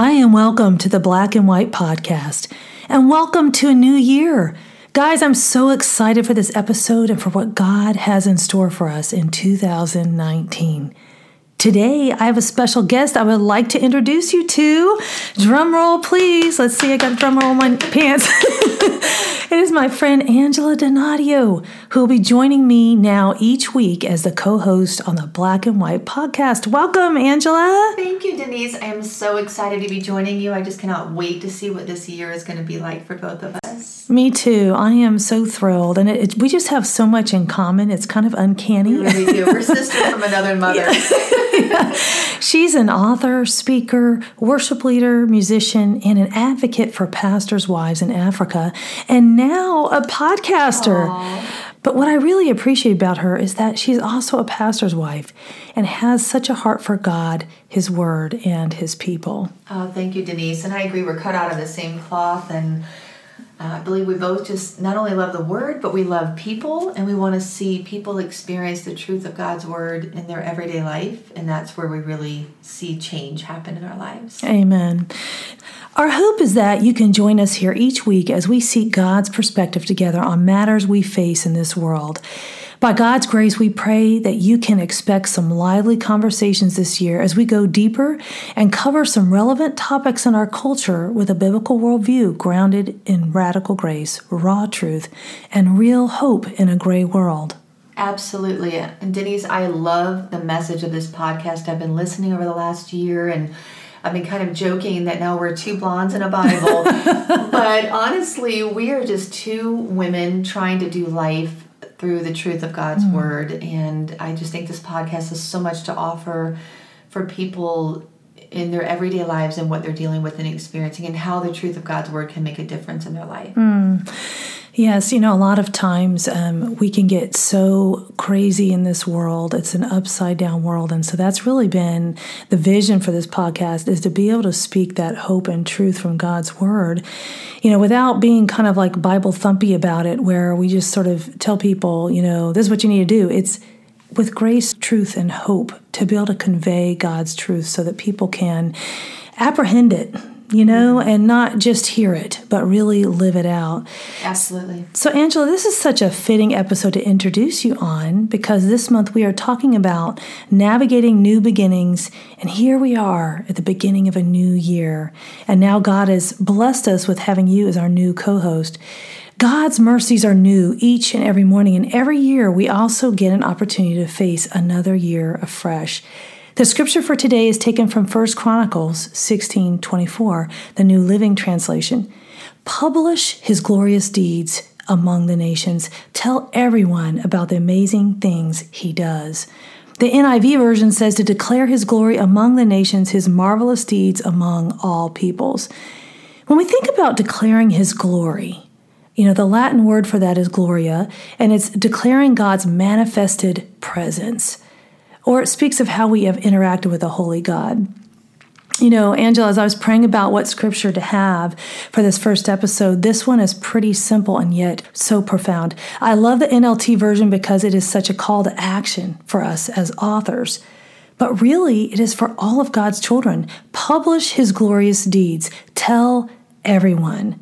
Hi, and welcome to the Black and White Podcast, and welcome to a new year. Guys, I'm so excited for this episode and for what God has in store for us in 2019. Today, I have a special guest I would like to introduce you to. Drum roll, please. Let's see, I got drum roll in my pants. it is my friend Angela Donadio, who will be joining me now each week as the co host on the Black and White podcast. Welcome, Angela. Thank you, Denise. I am so excited to be joining you. I just cannot wait to see what this year is going to be like for both of us. Me too. I am so thrilled. And it, it, we just have so much in common. It's kind of uncanny. We really do. We're sisters from another mother. She's an author, speaker, worship leader, musician, and an advocate for pastors' wives in Africa, and now a podcaster. Aww. But what I really appreciate about her is that she's also a pastor's wife and has such a heart for God, His Word, and His people. Oh, thank you, Denise. And I agree, we're cut out of the same cloth. And uh, I believe we both just not only love the word, but we love people, and we want to see people experience the truth of God's word in their everyday life. And that's where we really see change happen in our lives. Amen. Our hope is that you can join us here each week as we seek God's perspective together on matters we face in this world. By God's grace, we pray that you can expect some lively conversations this year as we go deeper and cover some relevant topics in our culture with a biblical worldview grounded in radical grace, raw truth, and real hope in a gray world. Absolutely. And Denise, I love the message of this podcast. I've been listening over the last year and I've been kind of joking that now we're two blondes in a Bible. but honestly, we are just two women trying to do life through the truth of God's mm. word. And I just think this podcast has so much to offer for people in their everyday lives and what they're dealing with and experiencing and how the truth of God's word can make a difference in their life. Mm. Yes, you know, a lot of times um, we can get so crazy in this world. It's an upside down world. And so that's really been the vision for this podcast is to be able to speak that hope and truth from God's word, you know, without being kind of like Bible thumpy about it, where we just sort of tell people, you know, this is what you need to do. It's with grace, truth, and hope to be able to convey God's truth so that people can apprehend it you know, mm-hmm. and not just hear it, but really live it out. Absolutely. So, Angela, this is such a fitting episode to introduce you on because this month we are talking about navigating new beginnings. And here we are at the beginning of a new year. And now God has blessed us with having you as our new co host. God's mercies are new each and every morning, and every year we also get an opportunity to face another year afresh. The scripture for today is taken from 1 Chronicles 16:24, the New Living Translation. Publish his glorious deeds among the nations. Tell everyone about the amazing things he does. The NIV version says to declare his glory among the nations, his marvelous deeds among all peoples. When we think about declaring his glory, you know, the Latin word for that is gloria, and it's declaring God's manifested presence or it speaks of how we have interacted with a holy God. You know, Angela, as I was praying about what scripture to have for this first episode, this one is pretty simple and yet so profound. I love the NLT version because it is such a call to action for us as authors. But really, it is for all of God's children. Publish his glorious deeds, tell everyone.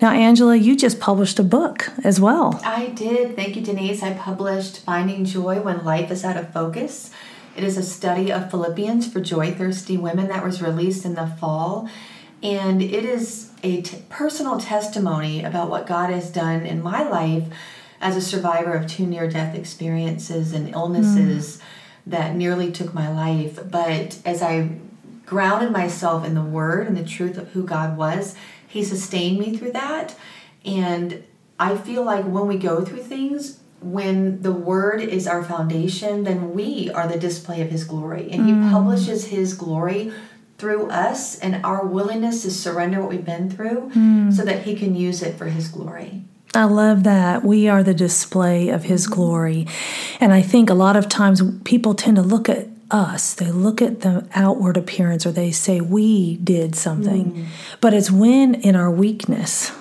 Now, Angela, you just published a book as well. I did. Thank you, Denise. I published Finding Joy When Life is Out of Focus. It is a study of Philippians for joy thirsty women that was released in the fall. And it is a t- personal testimony about what God has done in my life as a survivor of two near death experiences and illnesses mm. that nearly took my life. But as I grounded myself in the Word and the truth of who God was, he sustained me through that. And I feel like when we go through things, when the word is our foundation, then we are the display of his glory. And mm. he publishes his glory through us and our willingness to surrender what we've been through mm. so that he can use it for his glory. I love that. We are the display of his mm-hmm. glory. And I think a lot of times people tend to look at us. They look at the outward appearance or they say we did something. Mm. But it's when in our weakness,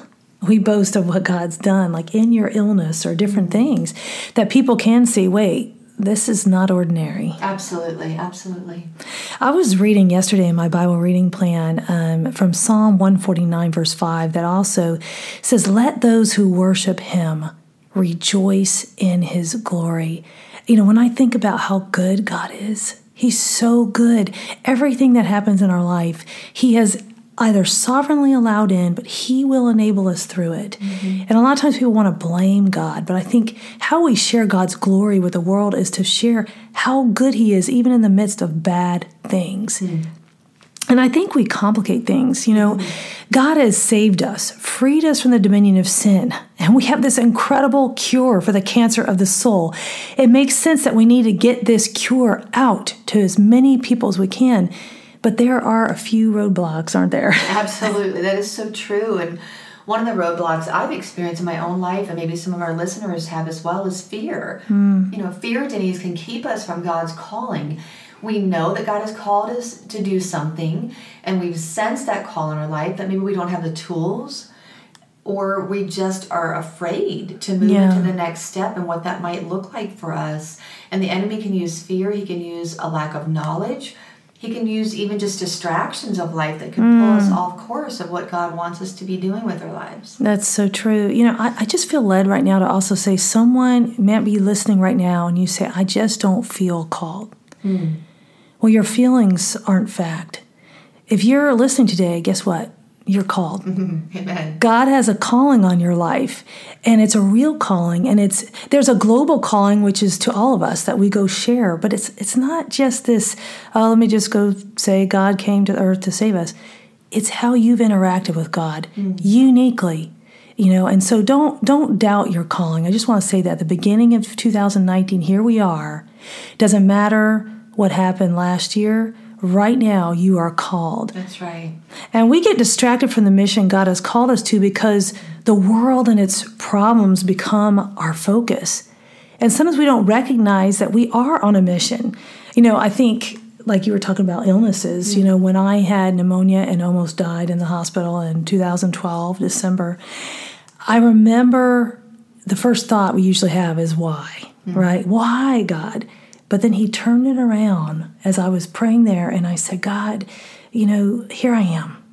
we boast of what God's done, like in your illness or different things, that people can see, wait, this is not ordinary. Absolutely, absolutely. I was reading yesterday in my Bible reading plan um, from Psalm 149, verse 5, that also says, Let those who worship him rejoice in his glory. You know, when I think about how good God is, he's so good. Everything that happens in our life, he has either sovereignly allowed in, but He will enable us through it. Mm-hmm. And a lot of times people want to blame God, but I think how we share God's glory with the world is to share how good He is, even in the midst of bad things. Mm. And I think we complicate things. You know. God has saved us, freed us from the dominion of sin, and we have this incredible cure for the cancer of the soul. It makes sense that we need to get this cure out to as many people as we can. But there are a few roadblocks, aren't there? Absolutely. That is so true. And one of the roadblocks I've experienced in my own life, and maybe some of our listeners have as well, is fear. Mm. You know, fear, Denise, can keep us from God's calling. We know that God has called us to do something, and we've sensed that call in our life, that maybe we don't have the tools, or we just are afraid to move yeah. into the next step and what that might look like for us. And the enemy can use fear, he can use a lack of knowledge he can use even just distractions of life that can mm. pull us mm. off course of what God wants us to be doing with our lives. That's so true. You know, I, I just feel led right now to also say someone might be listening right now and you say, I just don't feel called. Mm. Well, your feelings aren't fact. If you're listening today, guess what? you're called. Amen. God has a calling on your life and it's a real calling and it's there's a global calling which is to all of us that we go share, but it's it's not just this uh, let me just go say God came to earth to save us. It's how you've interacted with God mm. uniquely. You know, and so don't don't doubt your calling. I just want to say that at the beginning of 2019 here we are. Doesn't matter what happened last year right now you are called. That's right. And we get distracted from the mission God has called us to because the world and its problems become our focus. And sometimes we don't recognize that we are on a mission. You know, I think like you were talking about illnesses, mm-hmm. you know, when I had pneumonia and almost died in the hospital in 2012, December, I remember the first thought we usually have is why, mm-hmm. right? Why, God? But then he turned it around as I was praying there, and I said, God, you know, here I am.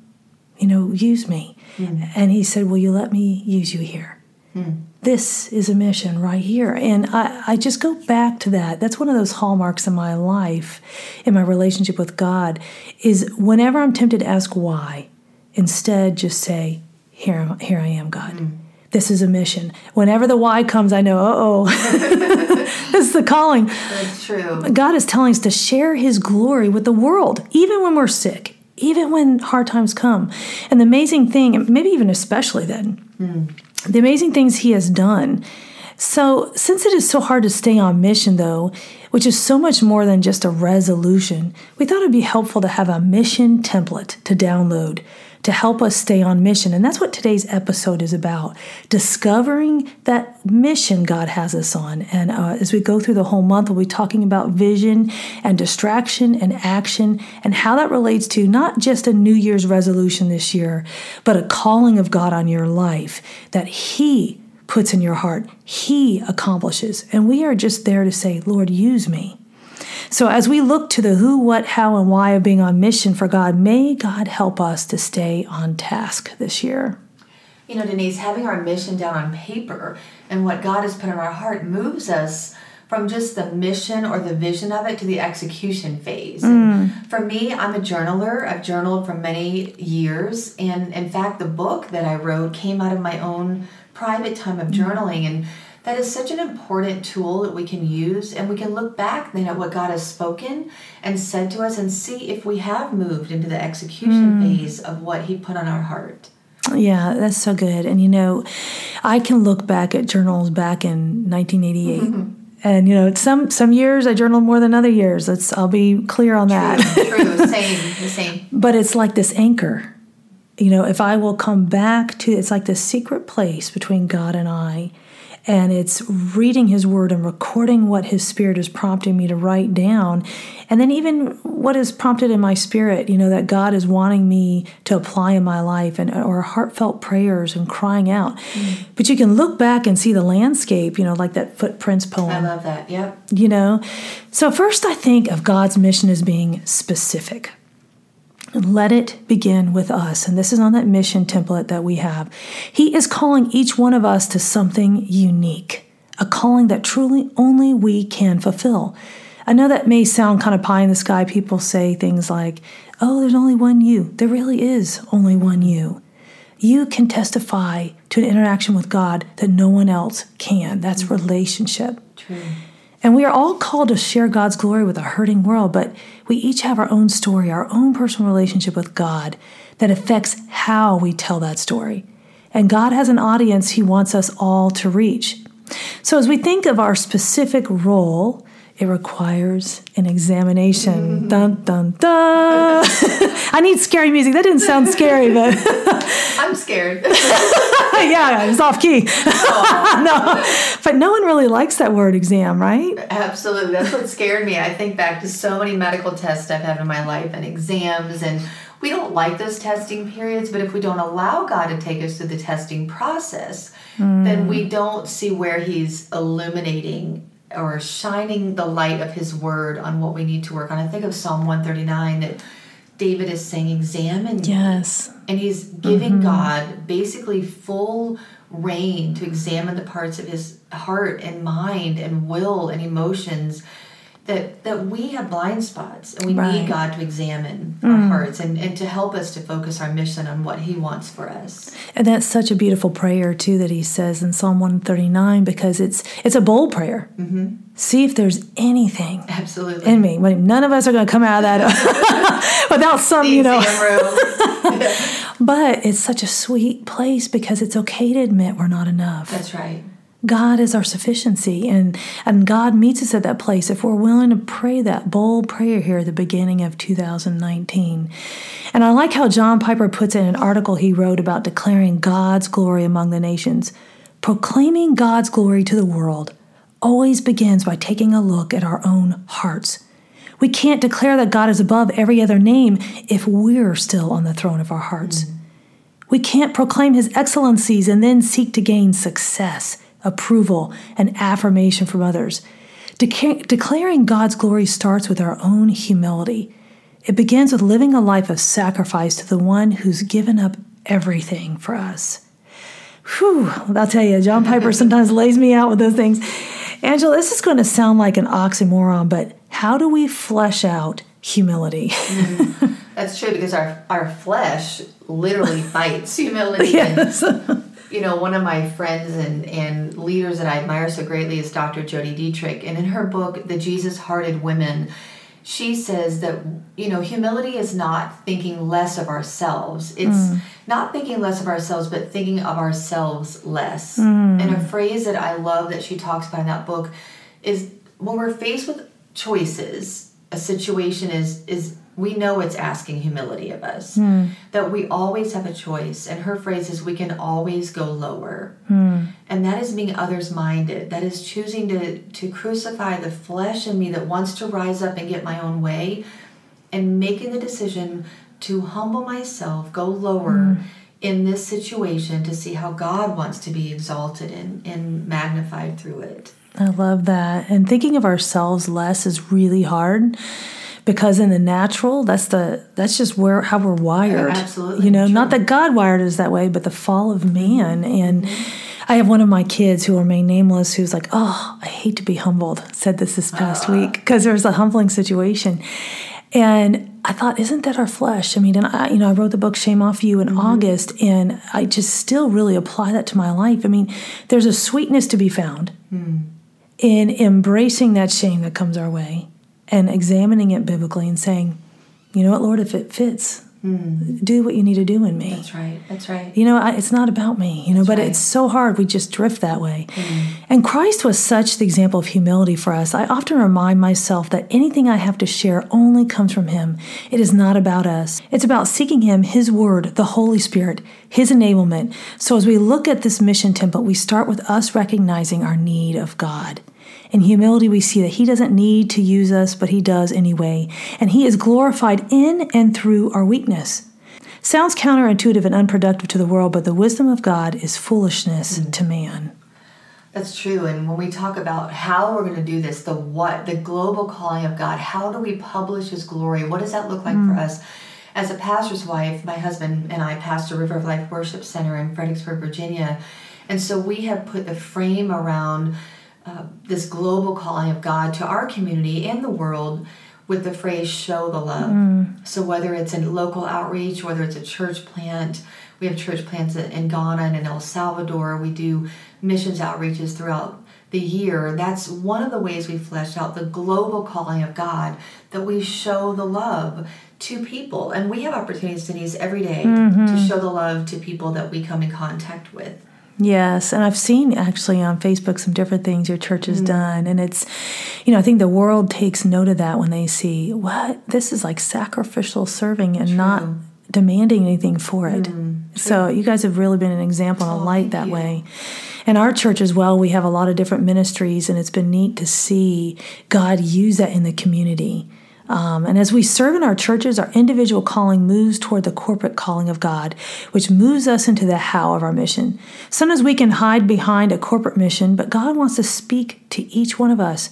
You know, use me. Mm. And he said, Will you let me use you here? Mm. This is a mission right here. And I, I just go back to that. That's one of those hallmarks in my life, in my relationship with God, is whenever I'm tempted to ask why, instead just say, Here, here I am, God. Mm this is a mission. Whenever the why comes, I know, oh, is the calling. That's true. God is telling us to share His glory with the world, even when we're sick, even when hard times come. And the amazing thing, maybe even especially then, mm. the amazing things He has done. So, since it is so hard to stay on mission, though, which is so much more than just a resolution, we thought it'd be helpful to have a mission template to download to help us stay on mission. And that's what today's episode is about discovering that mission God has us on. And uh, as we go through the whole month, we'll be talking about vision and distraction and action and how that relates to not just a New Year's resolution this year, but a calling of God on your life that He puts in your heart, He accomplishes. And we are just there to say, Lord, use me. So, as we look to the who, what, how, and why of being on mission for God, may God help us to stay on task this year. You know, Denise, having our mission down on paper and what God has put in our heart moves us from just the mission or the vision of it to the execution phase. Mm. For me, I'm a journaler. I've journaled for many years. And in fact, the book that I wrote came out of my own private time of journaling. And that is such an important tool that we can use and we can look back then at what God has spoken and said to us and see if we have moved into the execution mm. phase of what he put on our heart. Yeah, that's so good. And you know, I can look back at journals back in 1988. Mm-hmm. And you know, some some years I journal more than other years. Let's I'll be clear on that. True, same, the same. But it's like this anchor. You know, if I will come back to it's like this secret place between God and I and it's reading his word and recording what his spirit is prompting me to write down. And then even what is prompted in my spirit you know that god is wanting me to apply in my life and or heartfelt prayers and crying out. Mm. but you can look back and see the landscape you know like that footprints poem. I love that. Yep. You know? So first i think of god's mission as being specific let it begin with us. And this is on that mission template that we have. He is calling each one of us to something unique, a calling that truly only we can fulfill. I know that may sound kind of pie in the sky. People say things like, oh, there's only one you. There really is only one you. You can testify to an interaction with God that no one else can. That's mm. relationship. True. And we are all called to share God's glory with a hurting world, but we each have our own story, our own personal relationship with God that affects how we tell that story. And God has an audience He wants us all to reach. So, as we think of our specific role, it requires an examination. Mm-hmm. Dun dun dun. I need scary music. That didn't sound scary, but I'm scared. yeah, it's off key. no, but no one really likes that word exam, right? Absolutely. That's what scared me. I think back to so many medical tests I've had in my life and exams and we don't like those testing periods, but if we don't allow God to take us through the testing process, mm. then we don't see where He's illuminating or shining the light of his word on what we need to work on. I think of Psalm 139 that David is saying, examine Yes. And he's giving mm-hmm. God basically full rein to examine the parts of his heart and mind and will and emotions that that we have blind spots and we right. need God to examine mm. our hearts and, and to help us to focus our mission on what he wants for us. And that's such a beautiful prayer too that he says in Psalm 139 because it's it's a bold prayer. Mm-hmm. See if there's anything absolutely in me. None of us are going to come out of that without some, the you know. but it's such a sweet place because it's okay to admit we're not enough. That's right. God is our sufficiency, and, and God meets us at that place if we're willing to pray that bold prayer here at the beginning of 2019. And I like how John Piper puts it in an article he wrote about declaring God's glory among the nations. Proclaiming God's glory to the world always begins by taking a look at our own hearts. We can't declare that God is above every other name if we're still on the throne of our hearts. Mm-hmm. We can't proclaim his excellencies and then seek to gain success approval, and affirmation from others. declaring God's glory starts with our own humility. It begins with living a life of sacrifice to the one who's given up everything for us. Whew, I'll tell you, John Piper sometimes lays me out with those things. Angela, this is going to sound like an oxymoron, but how do we flesh out humility? mm, that's true because our, our flesh literally fights humility. Yes. And, you know, one of my friends and, and leaders that I admire so greatly is Dr. Jodi Detrick. And in her book, The Jesus Hearted Women, she says that, you know, humility is not thinking less of ourselves. It's mm. not thinking less of ourselves, but thinking of ourselves less. Mm. And a phrase that I love that she talks about in that book is when we're faced with choices, a situation is is we know it's asking humility of us. Mm. that we always have a choice. And her phrase is we can always go lower. Mm. and that is being others minded. That is choosing to to crucify the flesh in me that wants to rise up and get my own way and making the decision to humble myself go lower mm. in this situation to see how god wants to be exalted and, and magnified through it. I love that. And thinking of ourselves less is really hard because in the natural that's the that's just where how we're wired absolutely you know true. not that god wired us that way but the fall of man and i have one of my kids who remain nameless who's like oh i hate to be humbled said this this past uh. week because there was a humbling situation and I thought, isn't that our flesh? I mean, and I, you know, I wrote the book "Shame Off You" in mm-hmm. August, and I just still really apply that to my life. I mean, there's a sweetness to be found mm. in embracing that shame that comes our way, and examining it biblically and saying, you know what, Lord, if it fits, hmm. Do what you need to do in me. That's right. That's right. You know, I, it's not about me, you know, but right. it's so hard. We just drift that way. Hmm. And Christ was such the example of humility for us. I often remind myself that anything I have to share only comes from Him. It is not about us, it's about seeking Him, His Word, the Holy Spirit, His enablement. So as we look at this mission template, we start with us recognizing our need of God. In humility, we see that He doesn't need to use us, but He does anyway. And He is glorified in and through our weakness. Sounds counterintuitive and unproductive to the world, but the wisdom of God is foolishness mm-hmm. to man. That's true. And when we talk about how we're going to do this, the what, the global calling of God, how do we publish His glory? What does that look like for mm. us? As a pastor's wife, my husband and I pastor River of Life Worship Center in Fredericksburg, Virginia. And so we have put the frame around uh, this global calling of God to our community and the world with the phrase show the love. So whether it's in local outreach, whether it's a church plant, we have church plants in Ghana and in El Salvador. We do missions outreaches throughout the year. That's one of the ways we flesh out the global calling of God that we show the love to people. And we have opportunities, Denise, every day to show the love to people that we come in contact with. Yes, and I've seen actually on Facebook some different things your church has done, and it's, you know, I think the world takes note of that when they see what this is like sacrificial serving and not demanding anything for it. so you guys have really been an example and a light that you. way. And our church as well, we have a lot of different ministries, and it's been neat to see God use that in the community. Um, and as we serve in our churches, our individual calling moves toward the corporate calling of God, which moves us into the how of our mission. Sometimes we can hide behind a corporate mission, but God wants to speak to each one of us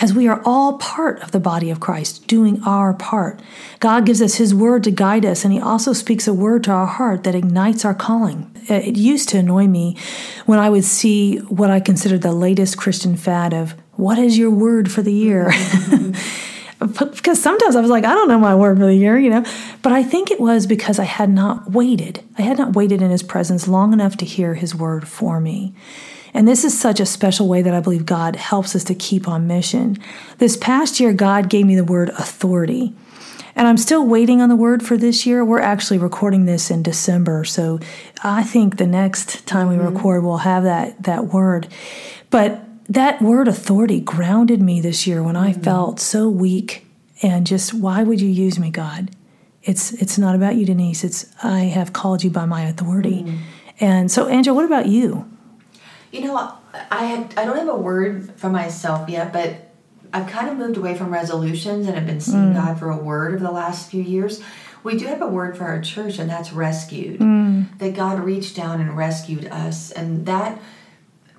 as we are all part of the body of Christ, doing our part. God gives us His word to guide us, and He also speaks a word to our heart that ignites our calling. It used to annoy me when I would see what I considered the latest Christian fad of, What is your word for the year? because sometimes I was like, I don't know my word for the year, you know. But I think it was because I had not waited. I had not waited in his presence long enough to hear his word for me. And this is such a special way that I believe God helps us to keep on mission. This past year, God gave me the word authority. And I'm still waiting on the word for this year. We're actually recording this in December. So I think the next time we mm-hmm. record, we'll have that, that word. But that word authority grounded me this year when I mm. felt so weak and just why would you use me, God? It's it's not about you, Denise. It's I have called you by my authority. Mm. And so, Angela, what about you? You know, I have I don't have a word for myself yet, but I've kind of moved away from resolutions and have been seeing mm. God for a word over the last few years. We do have a word for our church, and that's rescued. That God reached down and rescued us, and that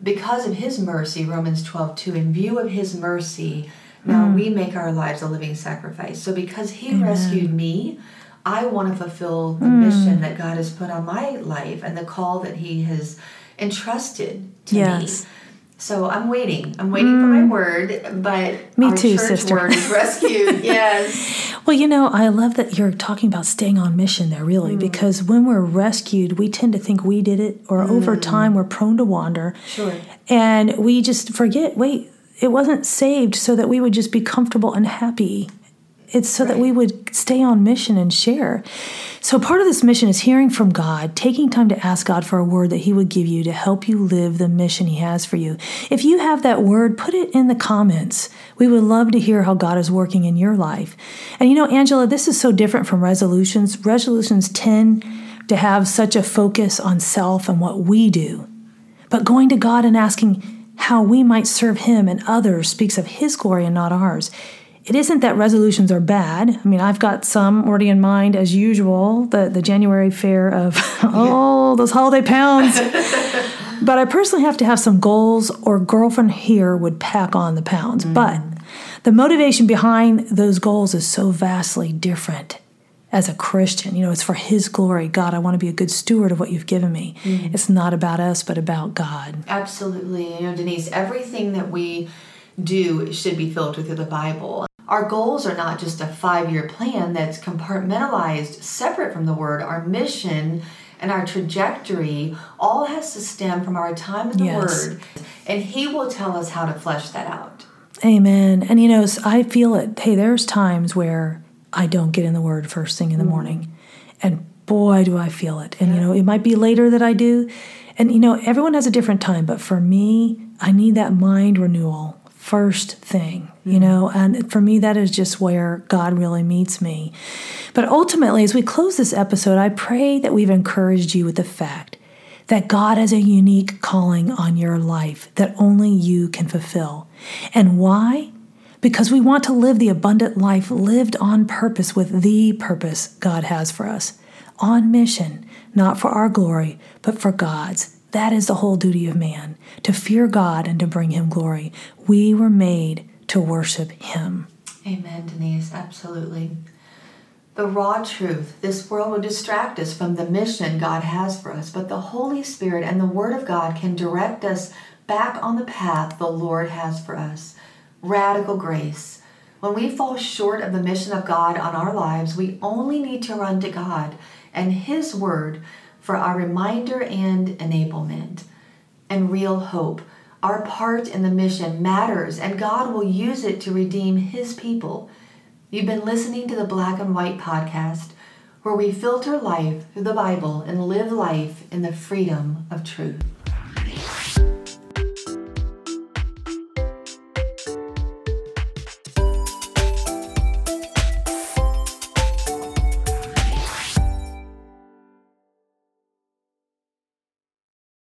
because of His mercy, Romans 12 2, in view of His mercy, now hmm. we make our lives a living sacrifice. So because He rescued me, I want to fulfill the hmm. mission that God has put on my life and the call that He has entrusted to Yes. me. So I'm waiting. I'm waiting for my mm. word, but Me too, sister. word is rescued. yes. Well, you know, I love that you're talking about staying on mission there, really, mm. because when we're rescued, we tend to think we did it, or over mm. time, we're prone to wander. Sure. And we just forget wait, it wasn't saved so that we would just be comfortable and happy. It's so that we would stay on mission and share. So, part of this mission is hearing from God, taking time to ask God for a word that He would give you to help you live the mission He has for you. If you have that word, put it in the comments. We would love to hear how God is working in your life. And you know, Angela, this is so different from resolutions. Resolutions tend to have such a focus on self and what we do. But going to God and asking how we might serve Him and others speaks of His glory and not ours. It isn't that resolutions are bad. I mean, I've got some already in mind, as usual, the, the January fair of, oh, those holiday pounds. but I personally have to have some goals, or girlfriend here would pack on the pounds. Mm. But the motivation behind those goals is so vastly different as a Christian. You know, it's for His glory. God, I want to be a good steward of what you've given me. Mm. It's not about us, but about God. Absolutely. You know, Denise, everything that we do should be filtered through the Bible. Our goals are not just a five year plan that's compartmentalized, separate from the Word. Our mission and our trajectory all has to stem from our time in the Yes. Word. And He will tell us how to flesh that out. Amen. And you know, I feel it. Hey, there's times where I don't get in the Word first thing in the mm. morning. And boy, do I feel it. And, you know, it might be later that I do. And, you know, everyone has a different time, but for me, I need that mind renewal first thing, you know, and for me, that is just where God really meets me. But ultimately, as we close this episode, I pray that we've encouraged you with the fact that God has a unique calling on your life that only you can fulfill. And why? Because we want to live the abundant life lived on purpose with the purpose God has for us, on mission, not for our glory, but for God's. That is the whole duty of man to fear God and to bring Him glory. We were made to worship Him. Amen, Denise. Absolutely. The raw truth this world will distract us from the mission God has for us, but the Holy Spirit and the Word of God can direct us back on the path the Lord has for us. Radical grace. When we fall short of the mission of God on our lives, we only need to run to God and His Word for our reminder and enablement. And real hope. Our part in the mission matters, and God will use it to redeem His people. You've been listening to the Black and White podcast, where we filter life through the Bible and live life in the freedom of truth.